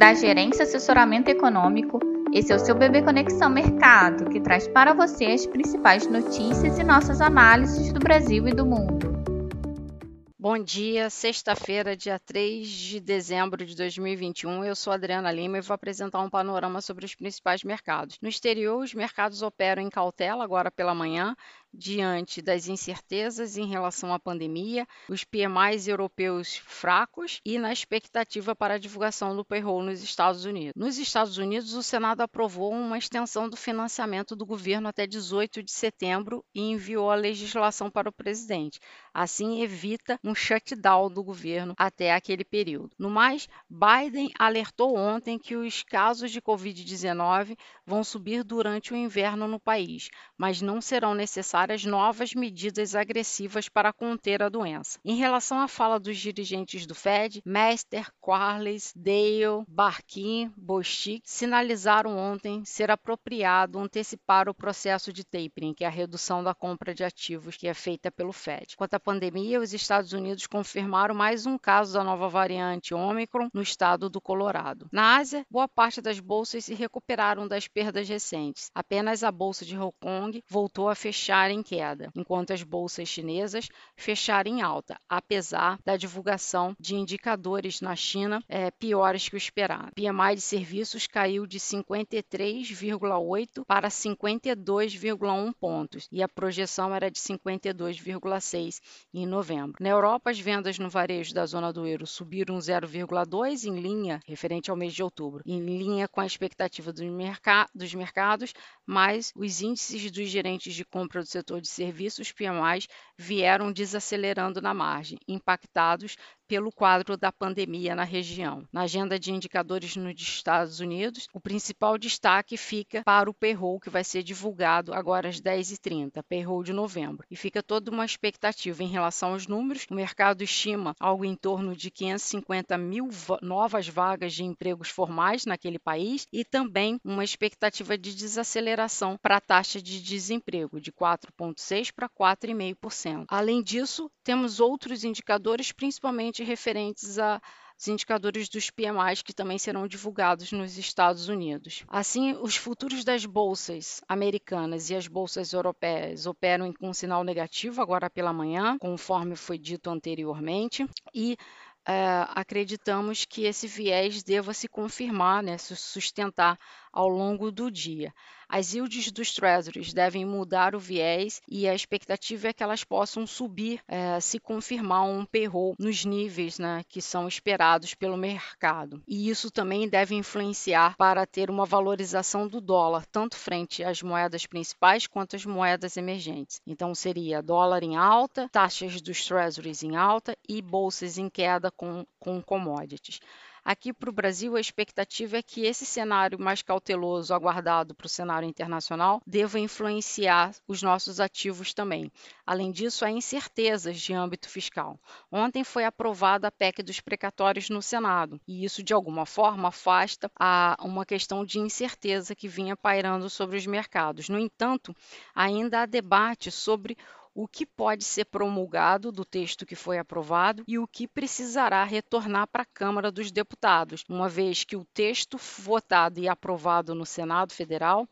da Gerência Assessoramento Econômico. Esse é o seu Bebê Conexão Mercado, que traz para você as principais notícias e nossas análises do Brasil e do mundo. Bom dia, sexta-feira, dia 3 de dezembro de 2021. Eu sou Adriana Lima e vou apresentar um panorama sobre os principais mercados. No exterior, os mercados operam em cautela agora pela manhã, diante das incertezas em relação à pandemia, os PMIs europeus fracos e na expectativa para a divulgação do payroll nos Estados Unidos. Nos Estados Unidos, o Senado aprovou uma extensão do financiamento do governo até 18 de setembro e enviou a legislação para o presidente. Assim, evita um shutdown do governo até aquele período. No mais, Biden alertou ontem que os casos de Covid-19 vão subir durante o inverno no país, mas não serão necessários necessárias novas medidas agressivas para conter a doença. Em relação à fala dos dirigentes do Fed, Mester, Quarles, Dale, Barkin, Bostic sinalizaram ontem ser apropriado antecipar o processo de tapering, que é a redução da compra de ativos que é feita pelo Fed. Quanto à pandemia, os Estados Unidos confirmaram mais um caso da nova variante Omicron no estado do Colorado. Na Ásia, boa parte das bolsas se recuperaram das perdas recentes. Apenas a bolsa de Hong Kong voltou a fechar em queda, enquanto as bolsas chinesas fecharam em alta, apesar da divulgação de indicadores na China é, piores que o esperado. PMI de serviços caiu de 53,8 para 52,1 pontos e a projeção era de 52,6 em novembro. Na Europa, as vendas no varejo da zona do euro subiram 0,2 em linha referente ao mês de outubro, em linha com a expectativa dos, merc dos mercados, mas os índices dos gerentes de compra do setor setor de serviços PMIs vieram desacelerando na margem, impactados pelo quadro da pandemia na região. Na agenda de indicadores nos Estados Unidos, o principal destaque fica para o payroll, que vai ser divulgado agora às 10h30, payroll de novembro. E fica toda uma expectativa em relação aos números. O mercado estima algo em torno de 550 mil novas vagas de empregos formais naquele país e também uma expectativa de desaceleração para a taxa de desemprego, de 4,6% para 4,5%. Além disso, temos outros indicadores, principalmente referentes a os indicadores dos PMIs que também serão divulgados nos Estados Unidos. Assim, os futuros das bolsas americanas e as bolsas europeias operam com um sinal negativo agora pela manhã, conforme foi dito anteriormente, e é, acreditamos que esse viés deva se confirmar, né, se sustentar ao longo do dia. As yields dos treasuries devem mudar o viés e a expectativa é que elas possam subir é, se confirmar um payroll nos níveis né, que são esperados pelo mercado. E isso também deve influenciar para ter uma valorização do dólar, tanto frente às moedas principais quanto às moedas emergentes. Então, seria dólar em alta, taxas dos treasuries em alta e bolsas em queda com, com commodities. Aqui para o Brasil, a expectativa é que esse cenário mais cauteloso aguardado para o cenário internacional deva influenciar os nossos ativos também. Além disso, há incertezas de âmbito fiscal. Ontem foi aprovada a PEC dos precatórios no Senado, e isso, de alguma forma, afasta a uma questão de incerteza que vinha pairando sobre os mercados. No entanto, ainda há debate sobre o que pode ser promulgado do texto que foi aprovado e o que precisará retornar para a Câmara dos Deputados, uma vez que o texto votado e aprovado no Senado Federal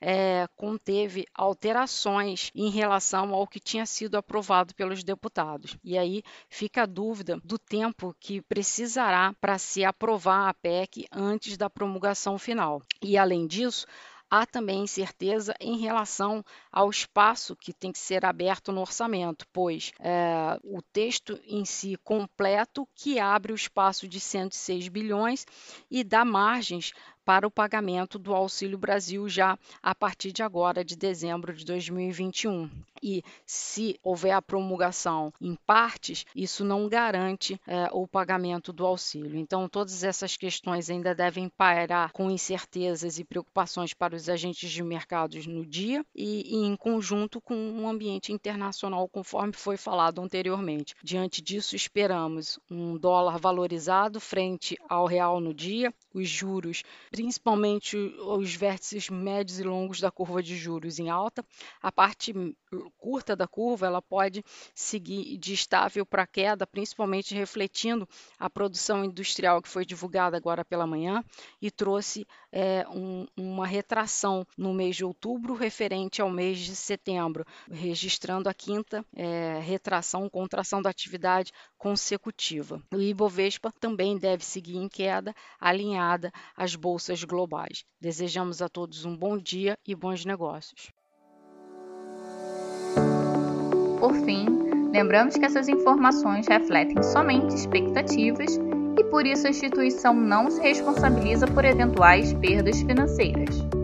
é, conteve alterações em relação ao que tinha sido aprovado pelos deputados. E aí fica a dúvida do tempo que precisará para se aprovar a PEC antes da promulgação final. E além disso, há também incerteza em relação ao espaço que tem que ser aberto no orçamento, pois é, o texto em si completo que abre o espaço de 106 bilhões e dá margens para o pagamento do Auxílio Brasil já a partir de agora, de dezembro de 2021. E se houver a promulgação em partes, isso não garante é, o pagamento do auxílio. Então, todas essas questões ainda devem pairar com incertezas e preocupações para os agentes de mercados no dia e, e em conjunto com o um ambiente internacional, conforme foi falado anteriormente. Diante disso, esperamos um dólar valorizado frente ao real no dia, os juros principalmente os vértices médios e longos da curva de juros em alta. A parte curta da curva ela pode seguir de estável para queda, principalmente refletindo a produção industrial que foi divulgada agora pela manhã e trouxe é, um, uma retração no mês de outubro referente ao mês de setembro, registrando a quinta é, retração, contração da atividade consecutiva. O Ibovespa também deve seguir em queda, alinhada às bolsas globais. Desejamos a todos um bom dia e bons negócios. Por fim, lembramos que essas informações refletem somente expectativas por isso a instituição não se responsabiliza por eventuais perdas financeiras.